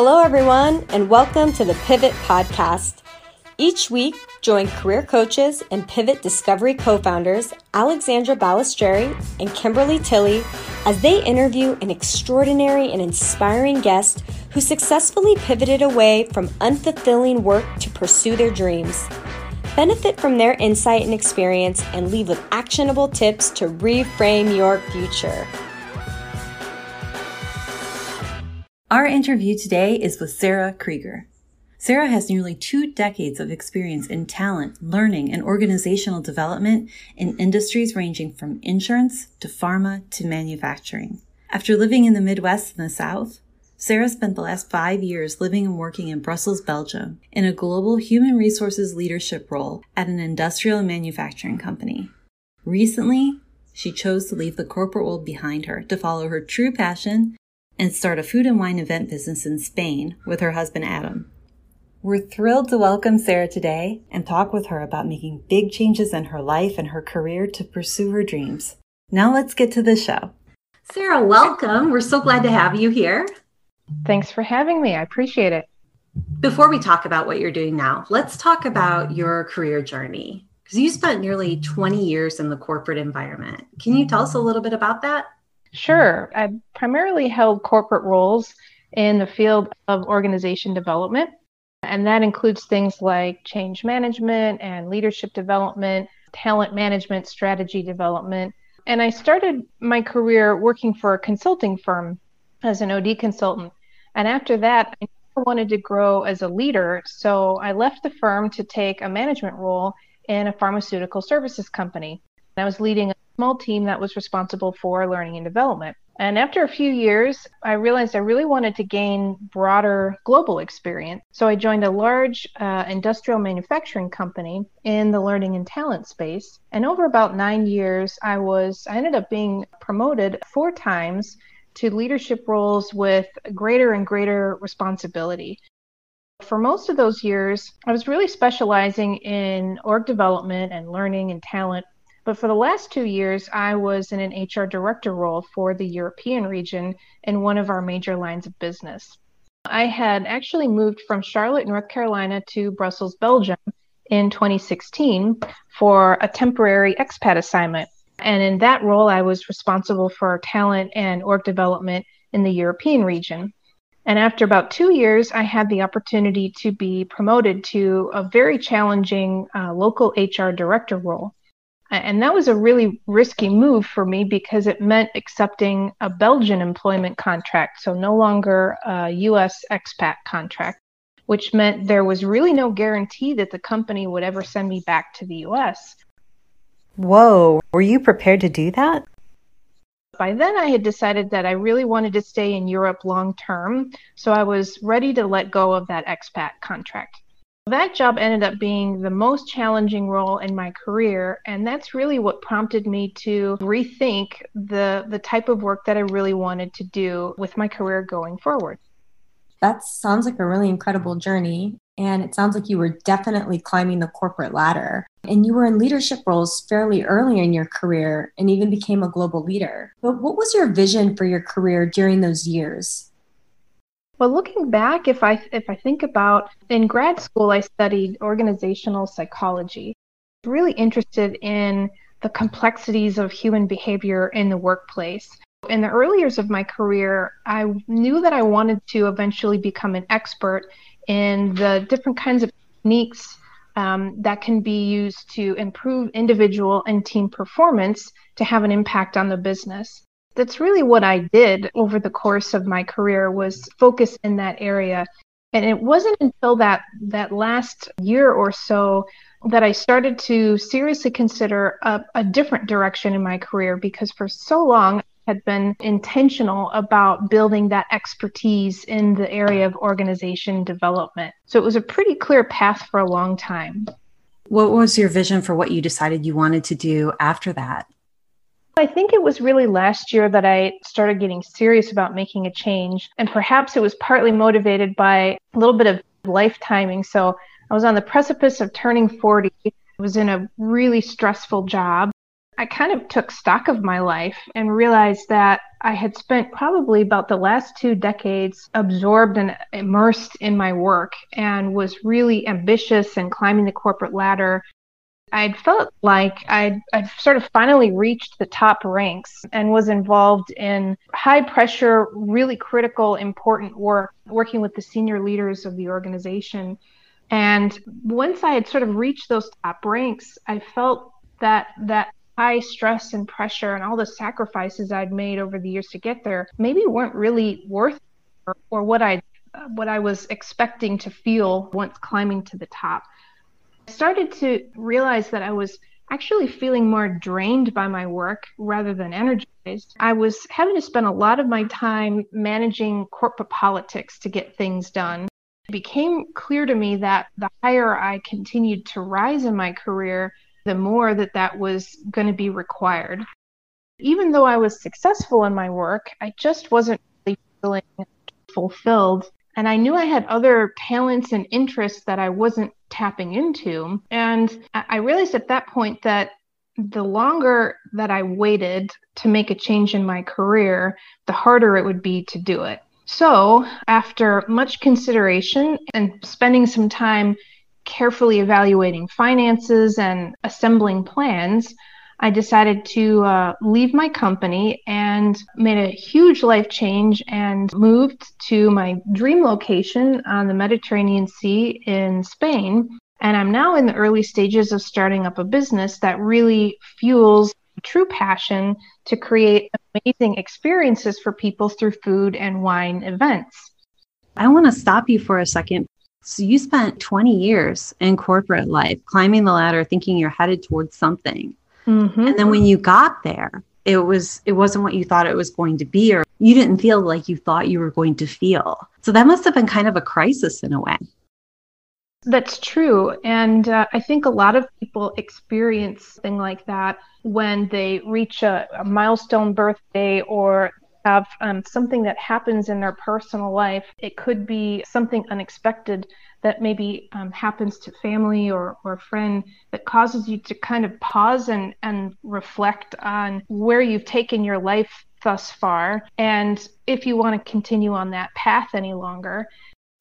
Hello, everyone, and welcome to the Pivot Podcast. Each week, join career coaches and Pivot Discovery co founders Alexandra Balistreri and Kimberly Tilley as they interview an extraordinary and inspiring guest who successfully pivoted away from unfulfilling work to pursue their dreams. Benefit from their insight and experience and leave with actionable tips to reframe your future. Our interview today is with Sarah Krieger. Sarah has nearly two decades of experience in talent, learning, and organizational development in industries ranging from insurance to pharma to manufacturing. After living in the Midwest and the South, Sarah spent the last five years living and working in Brussels, Belgium, in a global human resources leadership role at an industrial manufacturing company. Recently, she chose to leave the corporate world behind her to follow her true passion and start a food and wine event business in Spain with her husband Adam. We're thrilled to welcome Sarah today and talk with her about making big changes in her life and her career to pursue her dreams. Now let's get to the show. Sarah, welcome. We're so glad to have you here. Thanks for having me. I appreciate it. Before we talk about what you're doing now, let's talk about your career journey because you spent nearly 20 years in the corporate environment. Can you tell us a little bit about that? Sure. I primarily held corporate roles in the field of organization development, and that includes things like change management and leadership development, talent management, strategy development. And I started my career working for a consulting firm as an OD consultant. And after that, I wanted to grow as a leader. So I left the firm to take a management role in a pharmaceutical services company. I was leading small team that was responsible for learning and development. And after a few years, I realized I really wanted to gain broader global experience. So I joined a large uh, industrial manufacturing company in the learning and talent space. And over about nine years, I was I ended up being promoted four times to leadership roles with greater and greater responsibility. For most of those years, I was really specializing in org development and learning and talent but for the last two years, I was in an HR director role for the European region in one of our major lines of business. I had actually moved from Charlotte, North Carolina to Brussels, Belgium in 2016 for a temporary expat assignment. And in that role, I was responsible for talent and org development in the European region. And after about two years, I had the opportunity to be promoted to a very challenging uh, local HR director role. And that was a really risky move for me because it meant accepting a Belgian employment contract, so no longer a US expat contract, which meant there was really no guarantee that the company would ever send me back to the US. Whoa, were you prepared to do that? By then, I had decided that I really wanted to stay in Europe long term, so I was ready to let go of that expat contract. That job ended up being the most challenging role in my career, and that's really what prompted me to rethink the the type of work that I really wanted to do with my career going forward. That sounds like a really incredible journey, and it sounds like you were definitely climbing the corporate ladder. And you were in leadership roles fairly early in your career and even became a global leader. But what was your vision for your career during those years? Well, looking back, if I if I think about in grad school, I studied organizational psychology. Really interested in the complexities of human behavior in the workplace. In the early years of my career, I knew that I wanted to eventually become an expert in the different kinds of techniques um, that can be used to improve individual and team performance to have an impact on the business that's really what I did over the course of my career was focus in that area. And it wasn't until that that last year or so that I started to seriously consider a, a different direction in my career because for so long I had been intentional about building that expertise in the area of organization development. So it was a pretty clear path for a long time. What was your vision for what you decided you wanted to do after that? I think it was really last year that I started getting serious about making a change. And perhaps it was partly motivated by a little bit of life timing. So I was on the precipice of turning 40. I was in a really stressful job. I kind of took stock of my life and realized that I had spent probably about the last two decades absorbed and immersed in my work and was really ambitious and climbing the corporate ladder. I'd felt like I'd, I'd sort of finally reached the top ranks and was involved in high pressure, really critical, important work, working with the senior leaders of the organization. And once I had sort of reached those top ranks, I felt that that high stress and pressure and all the sacrifices I'd made over the years to get there maybe weren't really worth or, or what I what I was expecting to feel once climbing to the top. Started to realize that I was actually feeling more drained by my work rather than energized. I was having to spend a lot of my time managing corporate politics to get things done. It became clear to me that the higher I continued to rise in my career, the more that that was going to be required. Even though I was successful in my work, I just wasn't really feeling fulfilled. And I knew I had other talents and interests that I wasn't tapping into. And I realized at that point that the longer that I waited to make a change in my career, the harder it would be to do it. So, after much consideration and spending some time carefully evaluating finances and assembling plans, I decided to uh, leave my company and made a huge life change and moved to my dream location on the Mediterranean Sea in Spain. And I'm now in the early stages of starting up a business that really fuels true passion to create amazing experiences for people through food and wine events. I want to stop you for a second so you spent 20 years in corporate life, climbing the ladder, thinking you're headed towards something. Mm-hmm. And then when you got there, it was it wasn't what you thought it was going to be or you didn't feel like you thought you were going to feel. So that must have been kind of a crisis in a way. That's true. And uh, I think a lot of people experience something like that when they reach a, a milestone birthday or have um, something that happens in their personal life. It could be something unexpected that maybe um, happens to family or, or a friend that causes you to kind of pause and, and reflect on where you've taken your life thus far and if you want to continue on that path any longer.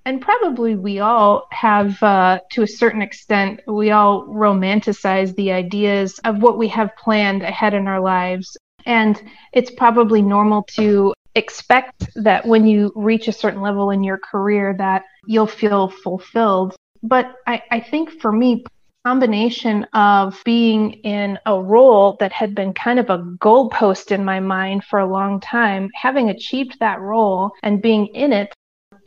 And probably we all have, uh, to a certain extent, we all romanticize the ideas of what we have planned ahead in our lives and it's probably normal to expect that when you reach a certain level in your career that you'll feel fulfilled. But I, I think for me, combination of being in a role that had been kind of a goalpost in my mind for a long time, having achieved that role and being in it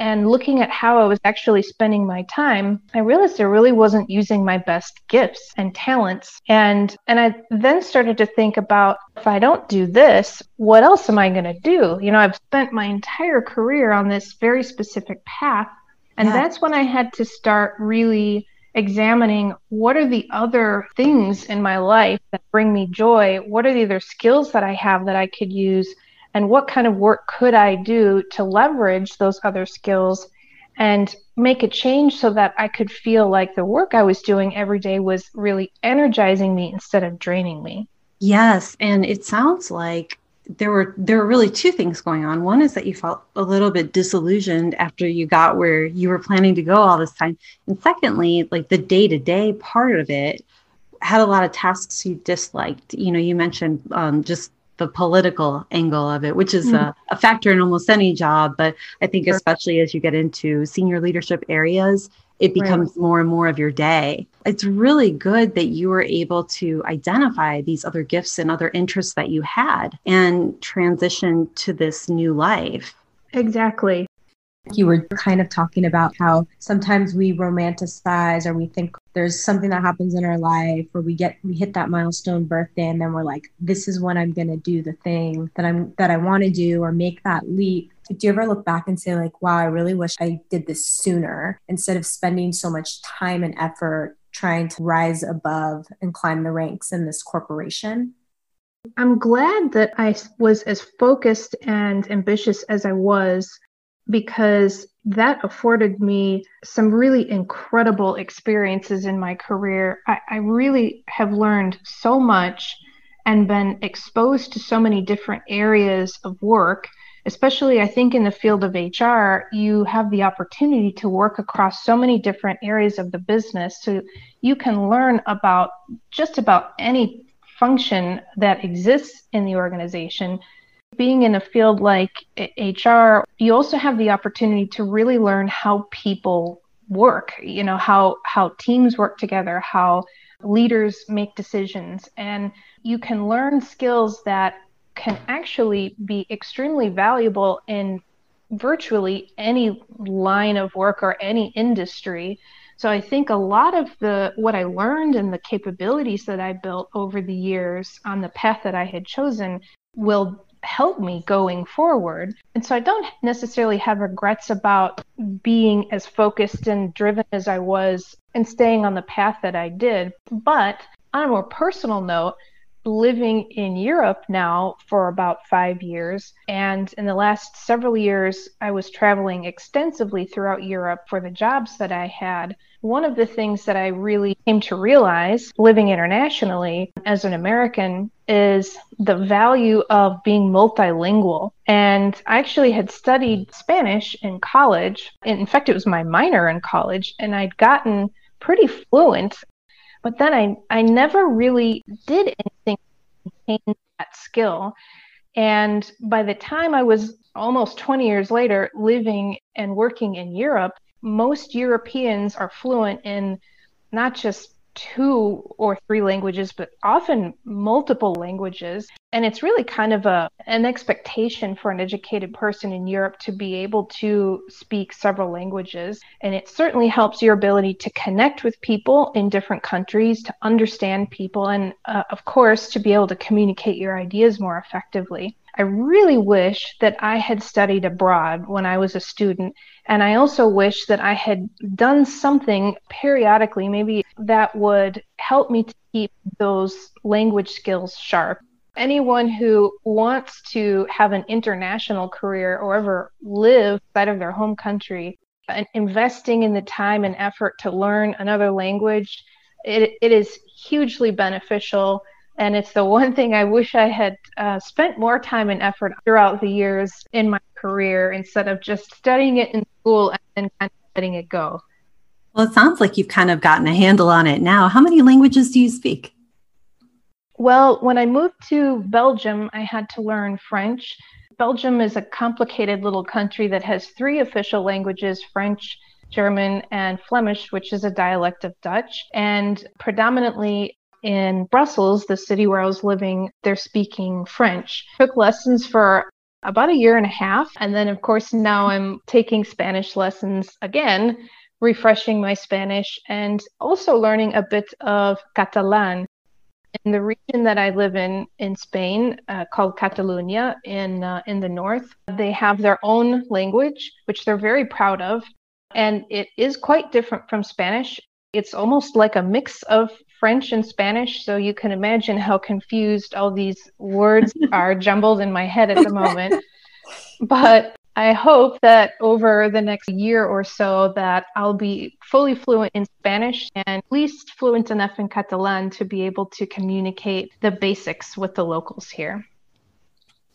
and looking at how I was actually spending my time, I realized I really wasn't using my best gifts and talents. And and I then started to think about if I don't do this, what else am I going to do? You know, I've spent my entire career on this very specific path, and yeah. that's when I had to start really examining what are the other things in my life that bring me joy? What are the other skills that I have that I could use? And what kind of work could I do to leverage those other skills and make a change so that I could feel like the work I was doing every day was really energizing me instead of draining me. Yes, and it sounds like there were there were really two things going on. One is that you felt a little bit disillusioned after you got where you were planning to go all this time. And secondly, like the day-to-day part of it had a lot of tasks you disliked. You know, you mentioned um, just the political angle of it, which is mm-hmm. a, a, factor in almost any job. But I think, sure. especially as you get into senior leadership areas, it becomes right. more and more of your day. It's really good that you were able to identify these other gifts and other interests that you had and transition to this new life. Exactly. You were kind of talking about how sometimes we romanticize or we think there's something that happens in our life where we get we hit that milestone birthday and then we're like this is when I'm going to do the thing that I'm that I want to do or make that leap. Do you ever look back and say like wow, I really wish I did this sooner instead of spending so much time and effort trying to rise above and climb the ranks in this corporation? I'm glad that I was as focused and ambitious as I was because that afforded me some really incredible experiences in my career. I, I, really have learned so much and been exposed to so many different areas of work, especially I think in the field of HR, you have the opportunity to work across so many different areas of the business. So you can learn about just about any function that exists in the organization. Being in a field like HR, you also have the opportunity to really learn how people work, you know, how how teams work together, how leaders make decisions and you can learn skills that can actually be extremely valuable in virtually any line of work or any industry. So I think a lot of the what I learned and the capabilities that I built over the years on the path that I had chosen will help me going forward. And so I don't necessarily have regrets about being as focused and driven as I was and staying on the path that I did. But on a more personal note, living in Europe now for about five years. And in the last several years, I was traveling extensively throughout Europe for the jobs that I had. One of the things that I really came to realize living internationally as an American is the value of being multilingual. And I actually had studied Spanish in college. In fact, it was my minor in college, and I'd gotten pretty fluent but then I, I never really did anything to maintain that skill. And by the time I was almost 20 years later living and working in Europe, most Europeans are fluent in not just two or three languages, but often multiple languages. And it's really kind of a an expectation for an educated person in Europe to be able to speak several languages. And it certainly helps your ability to connect with people in different countries, to understand people, and uh, of course, to be able to communicate your ideas more effectively. I really wish that I had studied abroad when I was a student. And I also wish that I had done something periodically, maybe that would help me to keep those language skills sharp. Anyone who wants to have an international career or ever live outside of their home country, and investing in the time and effort to learn another language, it, it is hugely beneficial and it's the one thing I wish I had uh, spent more time and effort throughout the years in my career instead of just studying it in school and then kind of letting it go. Well, it sounds like you've kind of gotten a handle on it now. How many languages do you speak? Well, when I moved to Belgium, I had to learn French. Belgium is a complicated little country that has three official languages French, German, and Flemish, which is a dialect of Dutch. And predominantly, in Brussels, the city where I was living, they're speaking French. Took lessons for about a year and a half. And then, of course, now I'm taking Spanish lessons again, refreshing my Spanish and also learning a bit of Catalan. In the region that I live in in Spain, uh, called Catalonia in uh, in the north, they have their own language, which they're very proud of, and it is quite different from Spanish. It's almost like a mix of French and Spanish, so you can imagine how confused all these words are jumbled in my head at the moment. but I hope that over the next year or so that I'll be fully fluent in Spanish and at least fluent enough in Catalan to be able to communicate the basics with the locals here.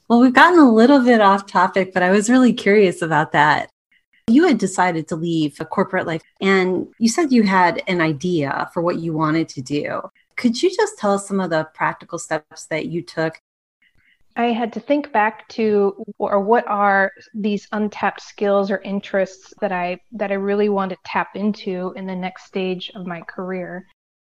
Well, we've gotten a little bit off topic, but I was really curious about that. You had decided to leave a corporate life and you said you had an idea for what you wanted to do. Could you just tell us some of the practical steps that you took? I had to think back to or what are these untapped skills or interests that I that I really want to tap into in the next stage of my career.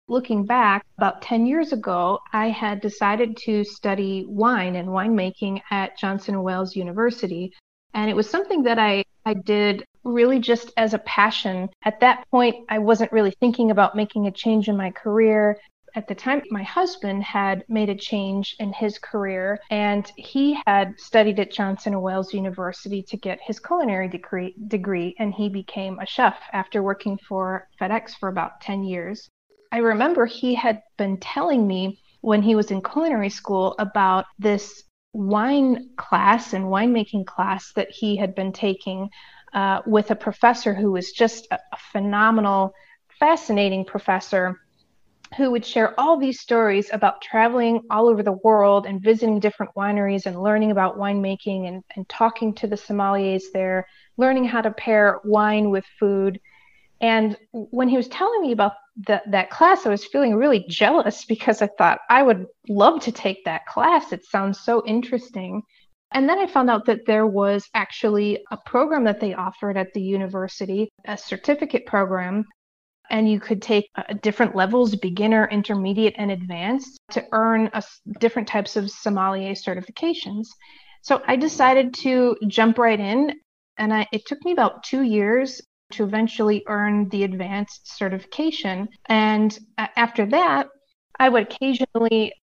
Looking back, about 10 years ago, I had decided to study wine and winemaking at Johnson & Wales University and it was something that I, I did really just as a passion. At that point, I wasn't really thinking about making a change in my career. At the time, my husband had made a change in his career and he had studied at Johnson & Wales University to get his culinary degree, degree and he became a chef after working for FedEx for about 10 years. I remember he had been telling me when he was in culinary school about this wine class and winemaking class that he had been taking uh, with a professor who was just a, a phenomenal, fascinating professor. who would share all these stories about traveling all over the world and visiting different wineries and learning about winemaking and, and talking to the sommeliers there, learning how to pair wine with food. And when he was telling me about the, that class, I was feeling really jealous because I thought I would love to take that class. It sounds so interesting. And then I found out that there was actually a program that they offered at the university, a certificate program and you could take uh, different levels beginner intermediate and advanced to earn a, different types of sommelier certifications so i decided to jump right in and I, it took me about two years to eventually earn the advanced certification. And after that i would occasionally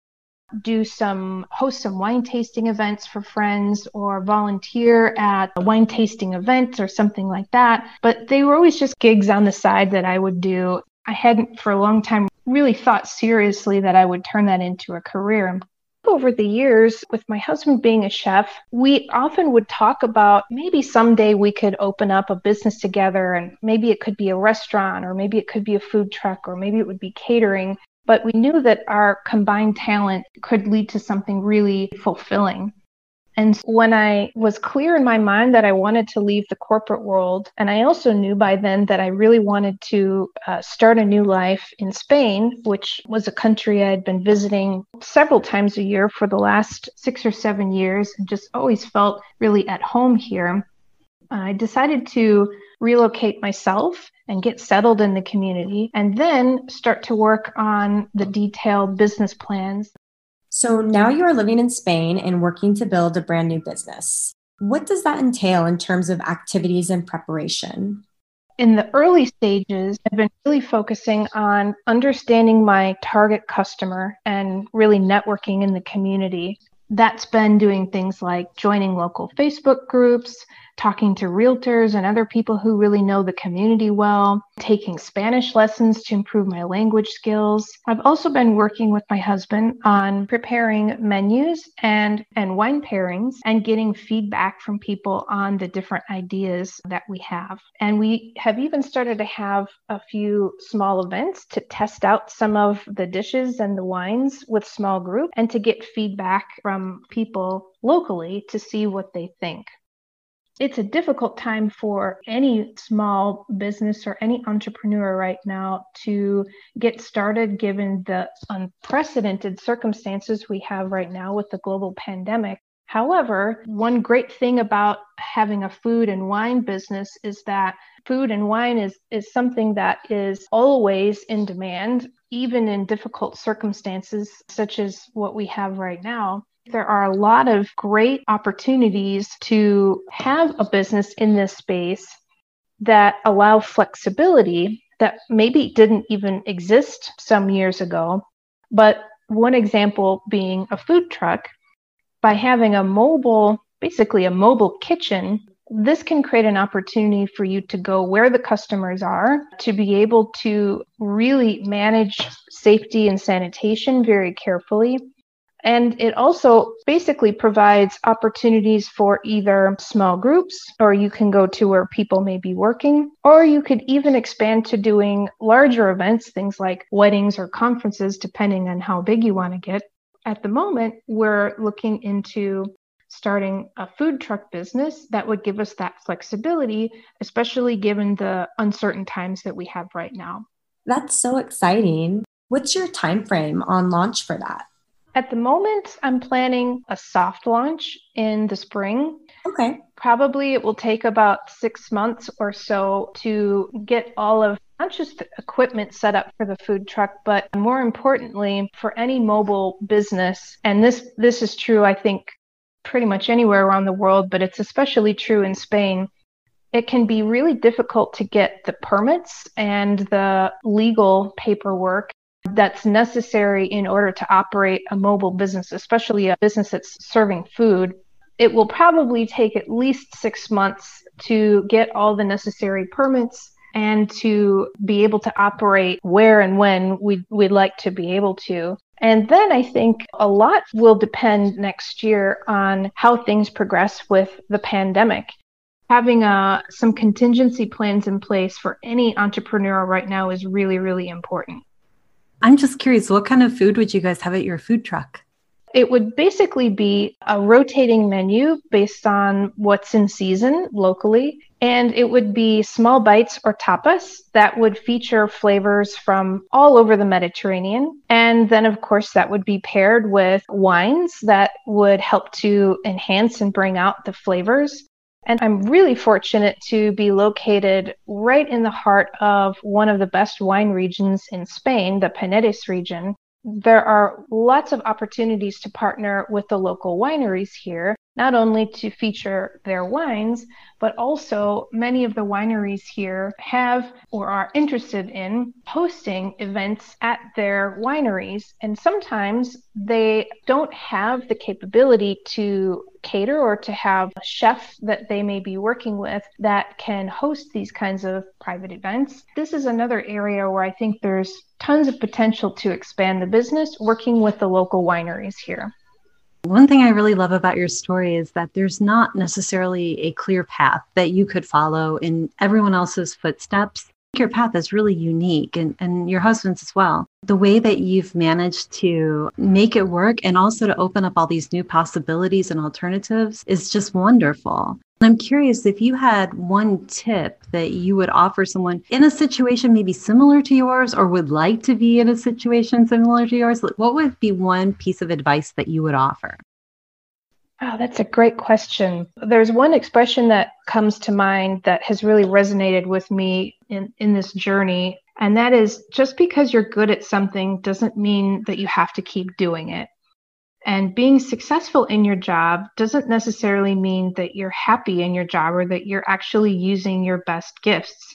do some host some wine tasting events for friends or volunteer at wine tasting events or something like that. But they were always just gigs on the side that i would do. I hadn't for a long time really thought seriously that i would turn that into a career over the years, with my husband being a chef, we often would talk about maybe someday we could open up a business together and maybe it could be a restaurant or maybe it could be a food truck or maybe it would be catering but we knew that our combined talent could lead to something really fulfilling. And when I was clear in my mind that I wanted to leave the corporate world, and I also knew by then that I really wanted to uh, start a new life in Spain, which was a country I had been visiting several times a year for the last six or seven years and just always felt really at home here. I decided to relocate myself and get settled in the community, and then start to work on the detailed business plans. So now you are living in Spain and working to build a brand new business. What does that entail in terms of activities and preparation? In the early stages, I've been really focusing on understanding my target customer and really networking in the community. That's been doing things like joining local Facebook groups, talking to realtors and other people who really know the community well, taking Spanish lessons to improve my language skills. I've also been working with my husband on preparing menus and, and wine pairings and getting feedback from people on the different ideas that we have. And we have even started to have a few small events to test out some of the dishes and the wines with small group and to get feedback from people locally to see what they think it's a difficult time for any small business or any entrepreneur right now to get started given the unprecedented circumstances we have right now with the global pandemic. However, one great thing about having a food and wine business is that food and wine is, is something that is always in demand, even in difficult circumstances such as what we have right now. There are a lot of great opportunities to have a business in this space that allow flexibility that maybe didn't even exist some years ago. But one example being a food truck. By having a mobile, basically a mobile kitchen, this can create an opportunity for you to go where the customers are, to be able to really manage safety and sanitation very carefully, and it also basically provides opportunities for either small groups, or you can go to where people may be working, or you could even expand to doing larger events, things like weddings or conferences, depending on how big you want to get. At the moment, we're looking into starting a food truck business that would give us that flexibility, especially given the uncertain times that we have right now. That's so exciting. What's your time frame on launch for that? At the moment, I'm planning a soft launch in the spring. Okay. Probably it will take about six months or so to get all of not just equipment set up for the food truck, but more importantly, for any mobile business. And this this is true, I think, pretty much anywhere around the world, but it's especially true in Spain. It can be really difficult to get the permits and the legal paperwork that's necessary in order to operate a mobile business, especially a business that's serving food. It will probably take at least six months to get all the necessary permits and to be able to operate where and when we'd, we'd like to be able to. And then I think a lot will depend next year on how things progress with the pandemic. Having uh, some contingency plans in place for any entrepreneur right now is really, really important. I'm just curious, what kind of food would you guys have at your food truck? It would basically be a rotating menu based on what's in season locally. And it would be small bites or tapas that would feature flavors from all over the Mediterranean. And then, of course, that would be paired with wines that would help to enhance and bring out the flavors. And I'm really fortunate to be located right in the heart of one of the best wine regions in Spain, the Penedès region. There are lots of opportunities to partner with the local wineries here, not only to feature their wines, but also many of the wineries here have or are interested in hosting events at their wineries. And sometimes they don't have the capability to cater or to have a chef that they may be working with that can host these kinds of private events. This is another area where I think there's tons of potential to expand the business working with the local wineries here. One thing I really love about your story is that there's not necessarily a clear path that you could follow in everyone else's footsteps. Your path is really unique and, and your husband's as well. The way that you've managed to make it work and also to open up all these new possibilities and alternatives is just wonderful. I'm curious if you had one tip that you would offer someone in a situation maybe similar to yours or would like to be in a situation similar to yours, what would be one piece of advice that you would offer? Oh, that's a great question. There's one expression that comes to mind that has really resonated with me in, in this journey, and that is just because you're good at something doesn't mean that you have to keep doing it. And being successful in your job doesn't necessarily mean that you're happy in your job or that you're actually using your best gifts.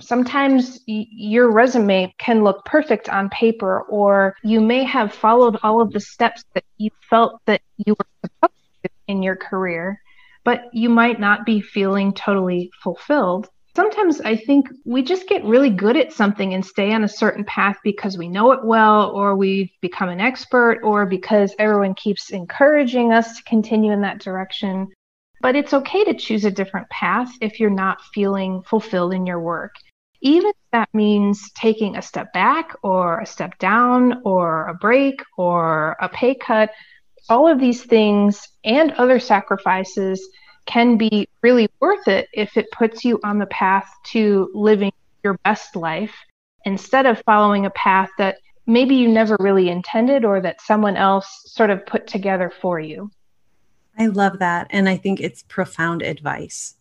Sometimes your resume can look perfect on paper, or you may have followed all of the steps that you felt that you were supposed to in your career, but you might not be feeling totally fulfilled. Sometimes I think we just get really good at something and stay on a certain path because we know it well, or we've become an expert, or because everyone keeps encouraging us to continue in that direction. But it's okay to choose a different path if you're not feeling fulfilled in your work. Even if that means taking a step back, or a step down, or a break, or a pay cut, all of these things and other sacrifices can be really worth it if it puts you on the path to living your best life instead of following a path that maybe you never really intended or that someone else sort of put together for you. I love that. And I think it's profound advice.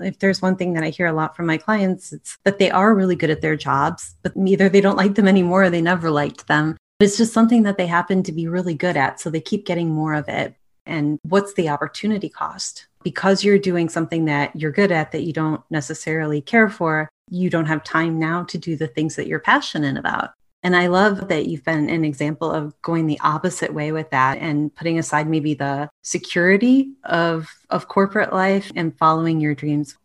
If there's one thing that I hear a lot from my clients, it's that they are really good at their jobs, but either they don't like them anymore or they never liked them. It's just something that they happen to be really good at. So they keep getting more of it. And what's the opportunity cost? Because you're doing something that you're good at that you don't necessarily care for, you don't have time now to do the things that you're passionate about. And I love that you've been an example of going the opposite way with that and putting aside maybe the security of of corporate life and following your dreams.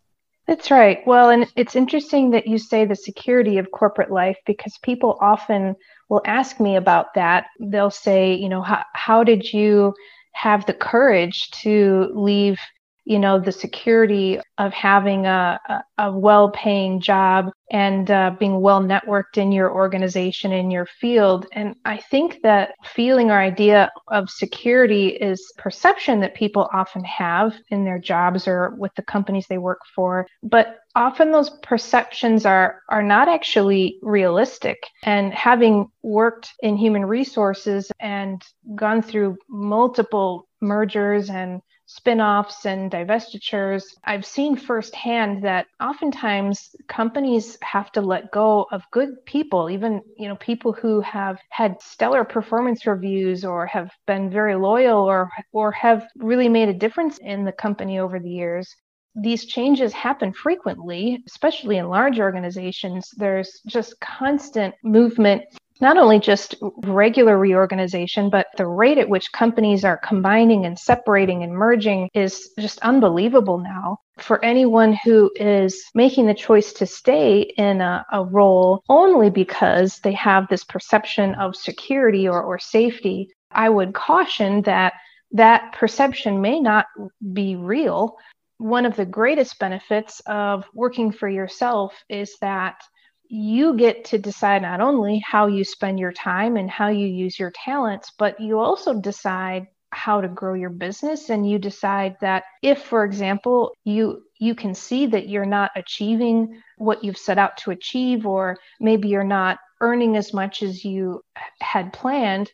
That's right. Well, and it's interesting that you say the security of corporate life because people often will ask me about that. They'll say, you know, how, how did you have the courage to leave you know the security of having a, a, well-paying job and uh, being well networked in your organization in your field. And i think that feeling or idea of security is perception that people often have in their jobs or with the companies they work for. But often those perceptions are are not actually realistic. And having worked in human resources and gone through multiple mergers and spin-offs and divestitures, I've seen firsthand that oftentimes companies have to let go of good people, even you know people who have had stellar performance reviews or have been very loyal or or have really made a difference in the company over the years these changes happen frequently, especially in large organizations. There's just constant movement not only just regular reorganization, but the rate at which companies are combining and separating and merging is just unbelievable now. For anyone who is making the choice to stay in a, a role only because they have this perception of security or, or safety, I would caution that that perception may not be real. One of the greatest benefits of working for yourself is that you get to decide not only how you spend your time and how you use your talents, but you also decide how to grow your business. And you decide that if for example you you can see that you're not achieving what you've set out to achieve or maybe you're not earning as much as you had planned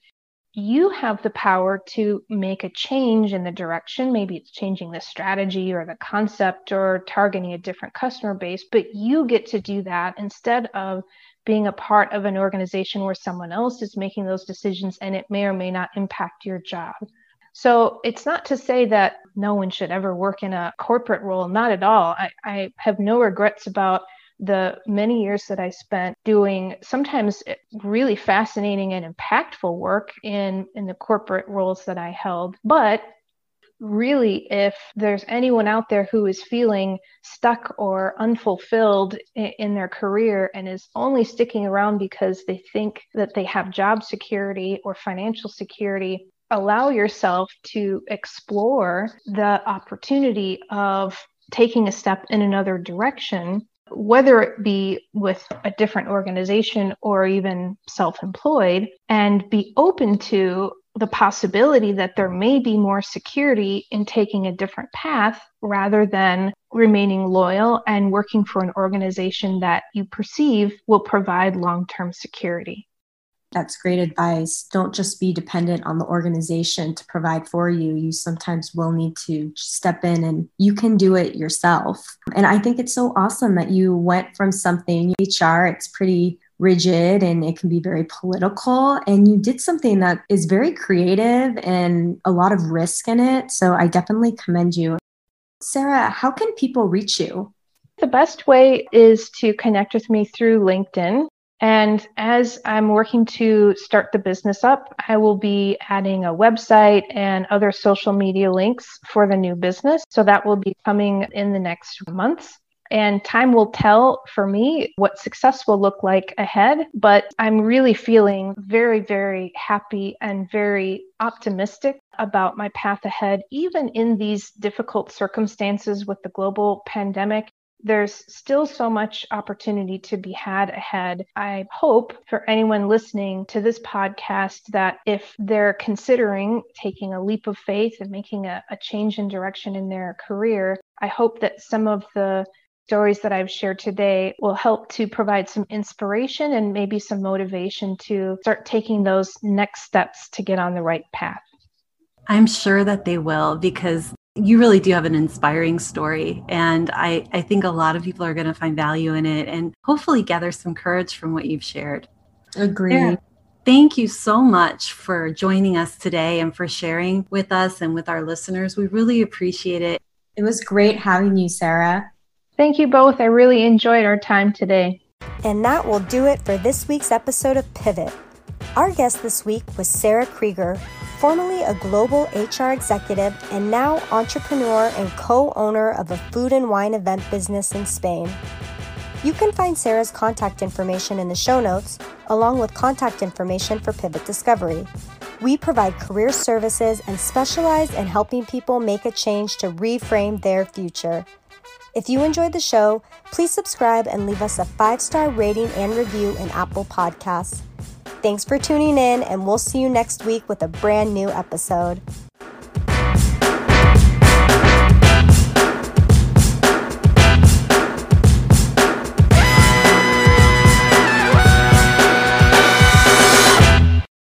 you have the power to make a change in the direction maybe it's changing the strategy or the concept or targeting a different customer base but you get to do that instead of being a part of an organization where someone else is making those decisions and it may or may not impact your job so it's not to say that no one should ever work in a corporate role, not at all. I, I have no regrets about the many years that I spent doing sometimes really fascinating and impactful work in, in the corporate roles that I held. But really, if there's anyone out there who is feeling stuck or unfulfilled in, in their career and is only sticking around because they think that they have job security or financial security, allow yourself to explore the opportunity of taking a step in another direction, whether it be with a different organization or even self employed, and be open to the possibility that there may be more security in taking a different path rather than remaining loyal and working for an organization that you perceive will provide long term security. That's great advice. Don't just be dependent on the organization to provide for you. You sometimes will need to step in and you can do it yourself. And I think it's so awesome that you went from something HR, it's pretty rigid and it can be very political. And you did something that is very creative and a lot of risk in it. So I definitely commend you. Sarah, how can people reach you? The best way is to connect with me through LinkedIn. And as I'm working to start the business up, I will be adding a website and other social media links for the new business. So that will be coming in the next months. And time will tell for me what success will look like ahead. But I'm really feeling very, very happy and very optimistic about my path ahead, even in these difficult circumstances with the global pandemic there's still so much opportunity to be had ahead. I hope for anyone listening to this podcast that if they're considering taking a leap of faith and making a, a change in direction in their career, I hope that some of the stories that I've shared today will help to provide some inspiration and maybe some motivation to start taking those next steps to get on the right path. I'm sure that they will because you really do have an inspiring story. And I, I think a lot of people are going to find value in it and hopefully gather some courage from what you've shared. Agree. Yeah. Thank you so much for joining us today and for sharing with us and with our listeners. We really appreciate it. It was great having you, Sarah. Thank you both. I really enjoyed our time today. And that will do it for this week's episode of Pivot. Our guest this week was Sarah Krieger, formerly a global HR executive and now entrepreneur and co owner of a food and wine event business in Spain. You can find Sarah's contact information in the show notes, along with contact information for Pivot Discovery. We provide career services and specialize in helping people make a change to reframe their future. If you enjoyed the show, please subscribe and leave us a five star rating and review in Apple Podcasts. Thanks for tuning in, and we'll see you next week with a brand new episode.